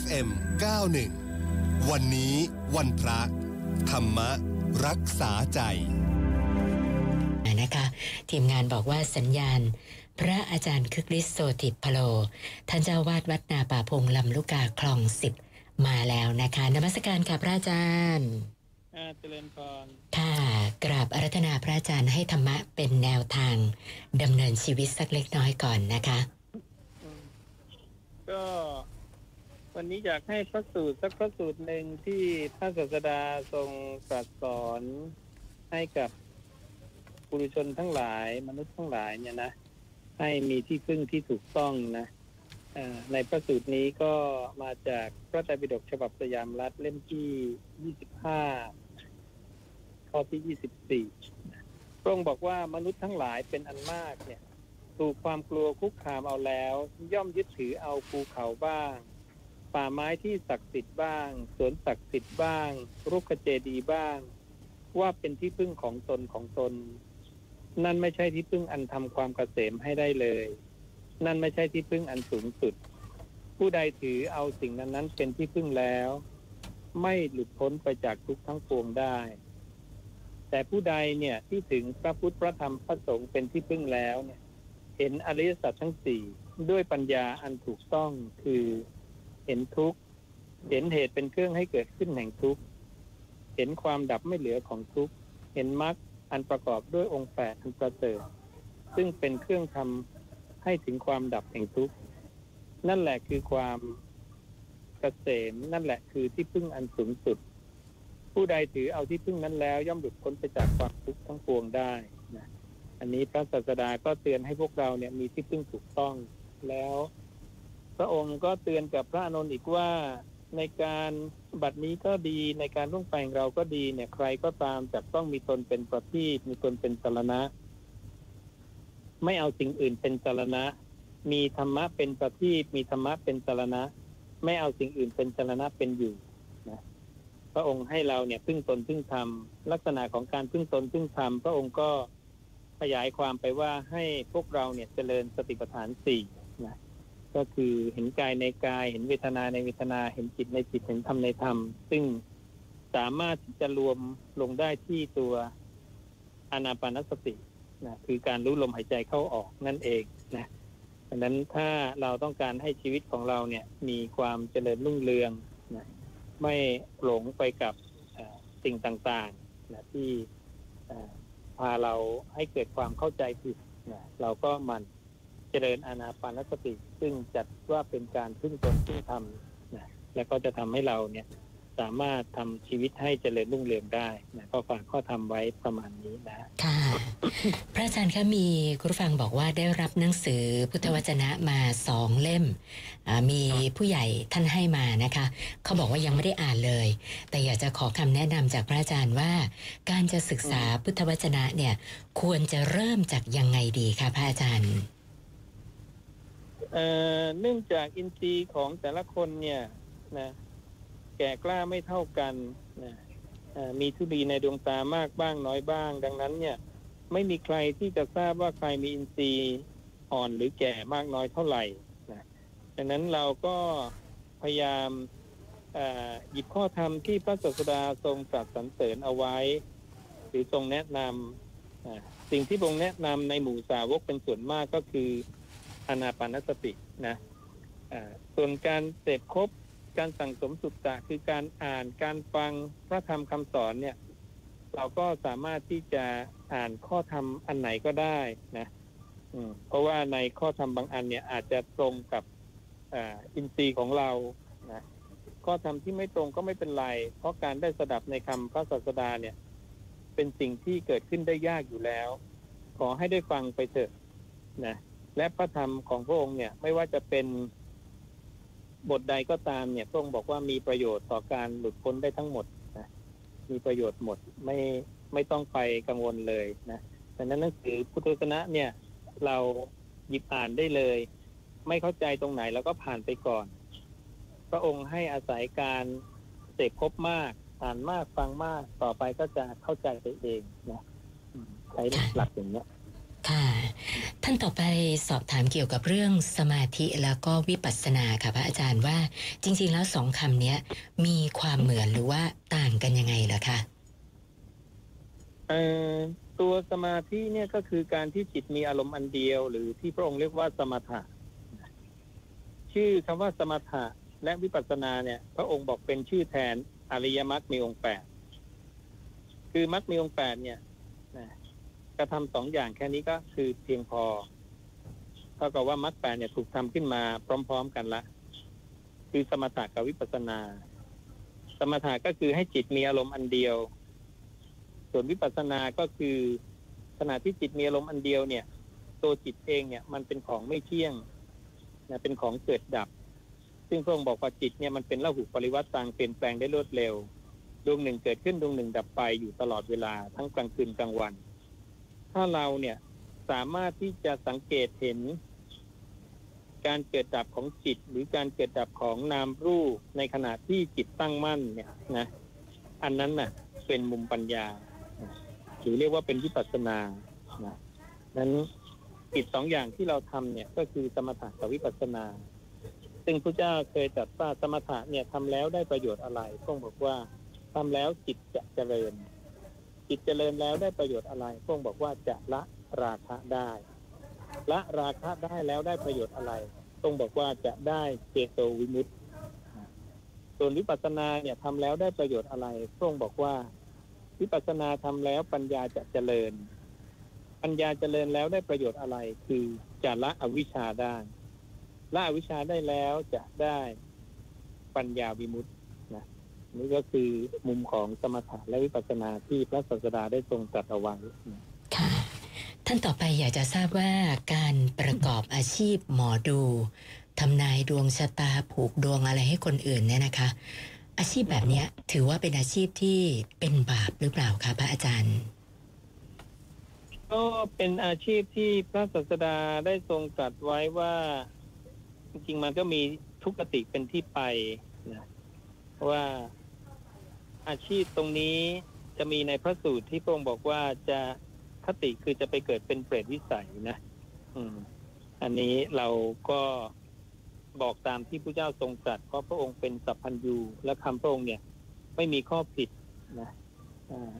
FM 91 วันนี้วันพระ ธรรมรักษาใจนะคะทีมงานบอกว่าสัญญาณ พระอาจารย์คึกฤทธิ์โสติพโล ท่านเจ้าวาดวัดนาป่าพงลำลูกกาคลองสิบมาแล้วนะคะนมัสการค่ะพระอาจารย์อ่าเจริญพรค่ะกราบอารัธนาพระอาจารย์ให้ธรรมะเป็นแนวทางดำเนินชีวิตสักเล็กน้อยก่อนนะคะอืมก็ วันนี้อยากให้พระสูตรสักพระสูตรหนึ่งที่พระศาสดาทรงตรัสสอนให้กับปุถุชนทั้งหลายมนุษย์ทั้งหลายเนี่ยนะให้มีที่พึ่งที่ถูกต้องนะในพระสูตรนี้ก็มาจากพระไตรปิฎกฉบับสยามรัฐเล่มที่ 25 ข้อที่ 24 พระองค์บอกว่ามนุษย์ทั้งหลายเป็นอันมากเนี่ย ถูกความกลัวคุกคามเอาแล้ว ย่อมยึดถือเอาภูเขาบ้าง ป่าไม้ที่ศักดิ์สิทธิ์บ้าง สวนศักดิ์สิทธิ์บ้างรุกขเจดีบ้าง ว่าเป็นที่พึ่งของตนของตน นั่นไม่ใช่ที่พึ่งอันทำความเกษมให้ได้เลย นั่นไม่ใช่ที่พึ่งอันสูงสุด ผู้ใดถือเอาสิ่งนั้นนั้นเป็นที่พึ่งแล้ว ไม่หลุดพ้นไปจากทุกทั้งปวงได้ แต่ผู้ใดเนี่ยที่ถึงพระพุทธพระธรรมพระสงฆ์เป็นที่พึ่งแล้วเนี่ย เห็นอริยสัจทั้งสี่ด้วยปัญญาอันถูกต้องคือ เห็นทุกข์ เห็นเหตุเป็นเครื่องให้เกิดขึ้นแห่งทุกข์ เห็นความดับไม่เหลือของทุกข์ เห็นมรรคอันประกอบด้วยองค์แปดอันประเสริฐซึ่งเป็นเครื่องทำให้ถึงความดับแห่งทุกข์ นั่นแหละคือความเกษมนั่นแหละคือที่พึ่งอันสูงสุด ผู้ใดถือเอาที่พึ่งนั้นแล้ว ย่อมหลุดพ้นไปจากความทุกข์ทั้งปวงได้นะอันนี้พระศาสดาก็เตือนให้พวกเราเนี่ยมีที่พึ่งถูกต้องแล้ว พระองค์ก็เตือนกับพระอานนท์อีกว่าในการบัดนี้ก็ดีในการร่วงไปของเราก็ดีเนี่ยใครก็ตามจะต้องมีตนเป็นประทีปมีตนเป็นสารณะ ไม่เอาสิ่งอื่นเป็นสารณะ มีธรรมะเป็นประทีปมีธรรมะเป็นสารณะ ไม่เอาสิ่งอื่นเป็นสารณะเป็นอยู่นะพระองค์ให้เราเนี่ยพึ่งตนพึ่งธรรมลักษณะของการพึ่งตนพึ่งธรรมพระองค์ก็ขยายความไปว่าให้พวกเราเนี่ยเจริญสติปัฏฐานสี่นะ ก็คือเห็นกายในกาย เห็นเวทนาในเวทนา เห็นจิตในจิต เห็นธรรมในธรรม ซึ่งสามารถที่จะรวมลงได้ที่ตัวอนาปานสตินะคือการรู้ลมหายใจเข้าออกนั่นเองนะดังนั้นถ้าเราต้องการให้ชีวิตของเราเนี่ยมีความเจริญรุ่งเรืองนะไม่หลงไปกับสิ่งต่างๆนะที่พาเราให้เกิดความเข้าใจผิดนะเราก็มัน เจริญอานาปานสติ ซึ่งจัดว่าเป็นการพึ่งตนพึ่งธรรมนะแล้วก็จะทำให้เราเนี่ยสามารถทำชีวิตให้เจริญรุ่งเรืองได้นะก็ฝากข้อธรรมไว้ประมาณนี้นะค่ะ พระอาจารย์คะมีคุณฟังบอกว่าได้รับหนังสือพุทธวจนะมาสองเล่ม มีผู้ใหญ่ท่านให้มานะคะ เขาบอกว่ายังไม่ได้อ่านเลย แต่อยากจะขอคำแนะนำจากพระอาจารย์ว่า การจะศึกษาพุทธวจนะเนี่ย ควรจะเริ่มจากยังไงดีคะพระอาจารย์ เนื่องจากอินทรีย์ของแต่ละคนเนี่ยนะแก่กล้าไม่เท่ากันนะมีทุลีในดวงตามากบ้างน้อยบ้าง ดังนั้นเนี่ย ไม่มีใครที่จะทราบว่าใครมีอินทรีย์อ่อนหรือแก่มากน้อยเท่าไหร่นะดังนั้นเราก็พยายามหยิบข้อธรรมที่พระศาสดาทรงตรัสสรรเสริญเอาไว้ หรือทรงแนะนำสิ่งที่พระองค์แนะนำในหมู่สาวกเป็นส่วนมากก็คือ อานาปานสตินะส่วนการเสพครบการสั่งสมสุตตะคือการอ่านการฟังพระธรรมคำสอนเนี่ย เราก็สามารถที่จะอ่านข้อธรรมอันไหนก็ได้นะเพราะว่าในข้อธรรมบางอันเนี่ยอาจจะตรงกับอินทรีย์ของเรานะข้อธรรมที่ไม่ตรงก็ไม่เป็นไร เพราะการได้สดับในคำพระศาสดาเนี่ย เป็นสิ่งที่เกิดขึ้นได้ยากอยู่แล้ว ขอให้ได้ฟังไปเถอะนะ และพระธรรมของพระองค์เนี่ยไม่ว่าจะเป็นบทใดก็ตามเนี่ยพระองค์บอกว่ามีประโยชน์ต่อการหลุดพ้นได้ทั้งหมดนะมีประโยชน์หมดไม่ไม่ต้องไปกังวลเลยนะดังนั้นหนังสือพุทธศาสนะเนี่ยเราหยิบอ่านได้เลย ไม่เข้าใจตรงไหนแล้วก็ผ่านไปก่อน พระองค์ให้อาศัยการเสพครบมากอ่านมากฟังมากต่อไปก็จะเข้าใจไปเองนะใช้หลักอย่างเนี้ย ค่ะ ท่านต่อไปสอบถามเกี่ยวกับเรื่องสมาธิแล้วก็วิปัสสนาค่ะพระอาจารย์ว่าจริง ๆ แล้วสองคำนี้มีความเหมือนหรือว่าต่างกันยังไงเหรอคะเออตัวสมาธิเนี่ยก็คือการที่จิตมีอารมณ์อันเดียว หรือที่พระองค์เรียกว่าสมถะ ชื่อคำว่าสมถะและวิปัสสนาเนี่ย พระองค์บอกเป็นชื่อแทนอริยมรรคมีองค์แปดคือมรรคมีองค์แปดเนี่ย กระทำสองอย่างแค่นี้ก็คือเพียงพอเท่ากับว่ามรรคแปดเนี่ยถูกทำขึ้นมาพร้อม ๆกันละ คือสมถะกับวิปัสสนา สมถะก็คือให้จิตมีอารมณ์อันเดียว ส่วนวิปัสสนาก็คือขณะที่จิตมีอารมณ์อันเดียวเนี่ย ตัวจิตเองเนี่ยมันเป็นของไม่เที่ยงนะเป็นของเกิดดับ ซึ่งพระองค์บอกว่าจิตเนี่ยมันเป็นละหุปริวัติต่างเปลี่ยนแปลงได้รวดเร็วดวงหนึ่งเกิดขึ้นดวงหนึ่งดับไปอยู่ตลอดเวลาทั้งกลางคืนกลางวัน ถ้าเราเนี่ยสามารถที่จะสังเกตเห็น การเกิดดับของจิต หรือการเกิดดับของนามรูปในขณะที่จิตตั้งมั่นเนี่ยนะอันนั้นน่ะ เป็นมุมปัญญาหรือเรียกว่าเป็นวิปัสสนานะนั้นกิจสองอย่างที่เราทำเนี่ยก็คือสมถะกับวิปัสสนา ซึ่งพระเจ้าเคยตรัสว่าสมถะเนี่ยทำแล้วได้ประโยชน์อะไรพระองค์บอกว่าทำแล้วจิตจะเจริญ จิตเจริญแล้วได้ประโยชน์อะไรพระองค์บอกว่าจะละราคะได้ ละราคะได้แล้วได้ประโยชน์อะไรพระองค์บอกว่าจะได้เจโตวิมุตติ ส่วนวิปัสสนาเนี่ยทำแล้วได้ประโยชน์อะไรพระองค์บอกว่า วิปัสสนาทำแล้วปัญญาจะเจริญ ปัญญาเจริญแล้วได้ประโยชน์อะไร คือจะละอวิชชาได้ละอวิชชาได้แล้วจะได้ปัญญาวิมุตติ นะนี่ก็คือมุมของสมถะและวิปัสสนาที่พระศาสดาได้ทรงตรัสเอาไว้นะค่ะท่านต่อไปอยากจะทราบว่าการประกอบอาชีพหมอดูทำนายดวงชะตาผูกดวงอะไรให้คนอื่นเนี่ยนะคะ อาชีพแบบเนี้ยถือว่าเป็นอาชีพที่เป็นบาปหรือเปล่าคะพระอาจารย์ ก็เป็นอาชีพที่พระศาสดาได้ทรงตรัสไว้ว่า จริงๆมันก็มีทุกขติเป็นที่ไปนะว่า อาชีพตรงนี้จะมีในพระสูตรที่พระองค์บอกว่าจะคติคือจะไปเกิดเป็นเปรตวิสัยนะอืม อันนี้เราก็บอกตามที่พระเจ้าทรงตรัสเพราะพระองค์เป็นสัพพัญญูและคำพระองค์เนี่ย ไม่มีข้อผิดนะอ่า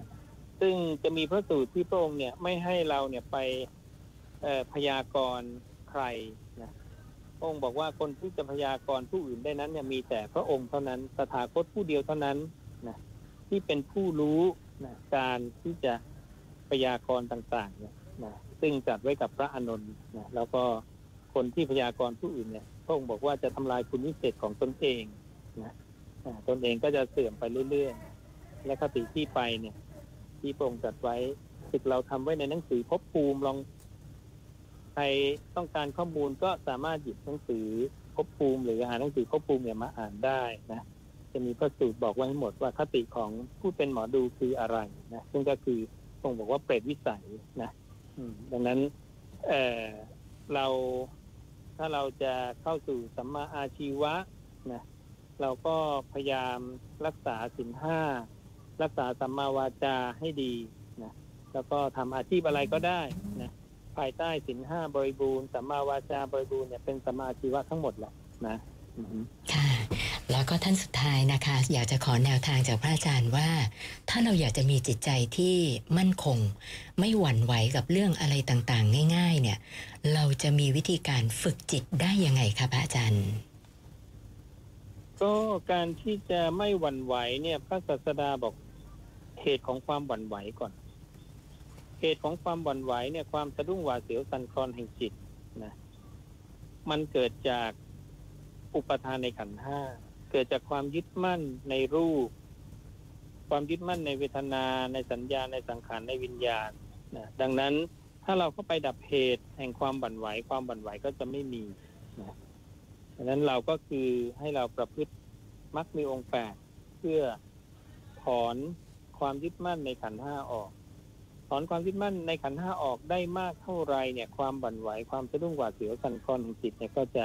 ซึ่งจะมีพระสูตรที่พระองค์เนี่ยไม่ให้เราเนี่ยไปพยากรณ์ใครนะพระองค์บอกว่าคนที่จะพยากรณ์ผู้อื่นได้นั้นเนี่ยมีแต่พระองค์เท่านั้นตถาคตผู้เดียวเท่านั้นนะ ที่เป็นผู้รู้นะการที่จะพยากรณ์ต่างๆเนี่ยนะซึ่งจัดไว้กับพระอานนท์นะแล้วก็คนที่พยากรณ์ผู้อื่นเนี่ยพระองค์บอกว่าจะทำลายคุณวิเศษของตนเองนะตนเองก็จะเสื่อมไปเรื่อยๆ และคติที่ไปเนี่ย ที่พระองค์จัดไว้สึกเราทำไว้ในหนังสือภพภูมิลองใครต้องการข้อมูลก็สามารถหยิบหนังสือภพภูมิ หรือหาหนังสือภพภูมิเนี่ยมาอ่านได้นะ จะมีพระสูตรบอกไว้ให้หมดว่าคติของผู้เป็นหมอดูคืออะไรนะซึ่งก็คือพรงบอกว่าเปรตวิสัยนะดังนั้นเออเราถ้าเราจะเข้าสู่สัมมาอาชีวะนะเราก็พยายามรักษาสินห้ารักษาสัมมาวาจาให้ดีนะแล้วก็ทำอาชีพอะไรก็ได้นะภายใต้สินห้าบริบูรณ์สัมมาวาจาบริบูรณ์เนี่ยเป็นสัมมาอาชีวะทั้งหมดแหละนะค่ะ แล้วก็ท่านสุดท้ายนะคะ อยากจะขอแนวทางจากพระอาจารย์ว่า ถ้าเราอยากจะมีจิตใจที่มั่นคง ไม่หวั่นไหวกับเรื่องอะไรต่างๆ ง่าย ๆ เนี่ย เราจะมีวิธีการฝึกจิตได้ยังไงคะพระอาจารย์ ก็การที่จะไม่หวั่นไหวเนี่ย พระศาสดาบอกเหตุของความหวั่นไหวก่อน เหตุของความหวั่นไหวเนี่ยความสะดุ้งหวาดเสียวสั่นคลอนแห่งจิตนะมันเกิดจากอุปทานในขันธ์ห้า กิดจากความยึดมั่นในรูป ความยึดมั่นในเวทนาในสัญญาในสังขารในวิญญาณนะดังนั้นถ้าเราเข้าไปดับเหตุแห่งความบั่นไหว ความบั่นไหวก็จะไม่มีนะดังนั้นเราก็คือให้เราประพฤติมักมีองค์แปดเพื่อถอนความยึดมั่นในขันห้าออกถอนความยึดมั่นในขันห้าออกได้มากเท่าไรเนี่ย ความบั่นไหวความสะดุ้งหวาดเสียวสั่นคลอนของจิตเนี่ยก็จะ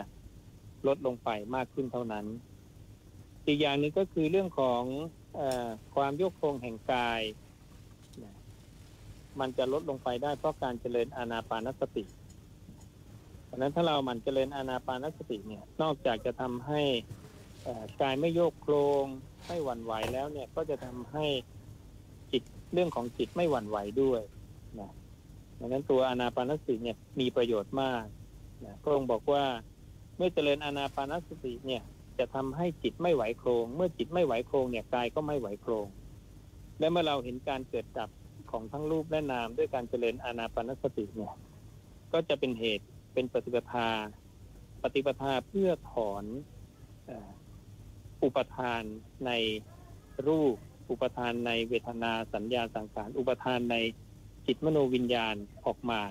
ลดลงไปมากขึ้นเท่านั้น อีกอย่างหนึ่งก็คือเรื่องของอความโยกโครงแห่งกาย มันจะลดลงไปได้เพราะการเจริญอานาปานสติเพราะนั้นถ้าเราหมั่นเจริญอานาปานสติเนี่ย นอกจากจะทำให้กายไม่โยกโครงไม่หวั่นไหวแล้วเนี่ยก็จะทำให้จิตเรื่องของจิตไม่หวั่นไหวด้วยนะดังนั้นตัวอานาปานสติเนี่ยมีประโยชน์มากนะพระองค์บอกว่าเมื่อเจริญอานาปานสติเนี่ย จะทำให้จิตไม่ไหวโครง เมื่อจิตไม่ไหวโครงเนี่ยกายก็ไม่ไหวโครง และเมื่อเราเห็นการเกิดดับของทั้งรูปและนามด้วยการเจริญอานาปานสติเนี่ยก็จะเป็นเหตุเป็นปฏิปทา ปฏิปทาเพื่อถอนอุปทานในรูป อุปทานในเวทนาสัญญาสังขาร อุปทานในจิตมโนวิญญาณออกมา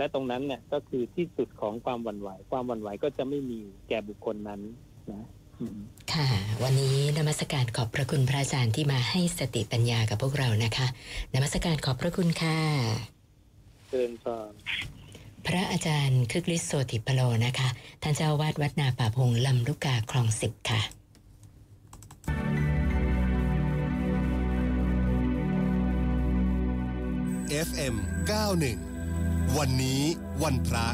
และตรงนั้นเนี่ยก็คือที่สุดของความหวั่นไหว ความหวั่นไหวก็จะไม่มีแก่บุคคลนั้นนะอืมค่ะ วันนี้นมัสการขอบพระคุณพระอาจารย์ที่มาให้สติปัญญากับพวกเรานะคะนมัสการขอบพระคุณค่ะเชิญพรพระอาจารย์คึกฤทธิ์โสติพโลนะคะ ท่านเจ้าวาดวัดนาป่าพงลำลูกกาคลองสิบค่ะ FM 91 วันนี้วันพระ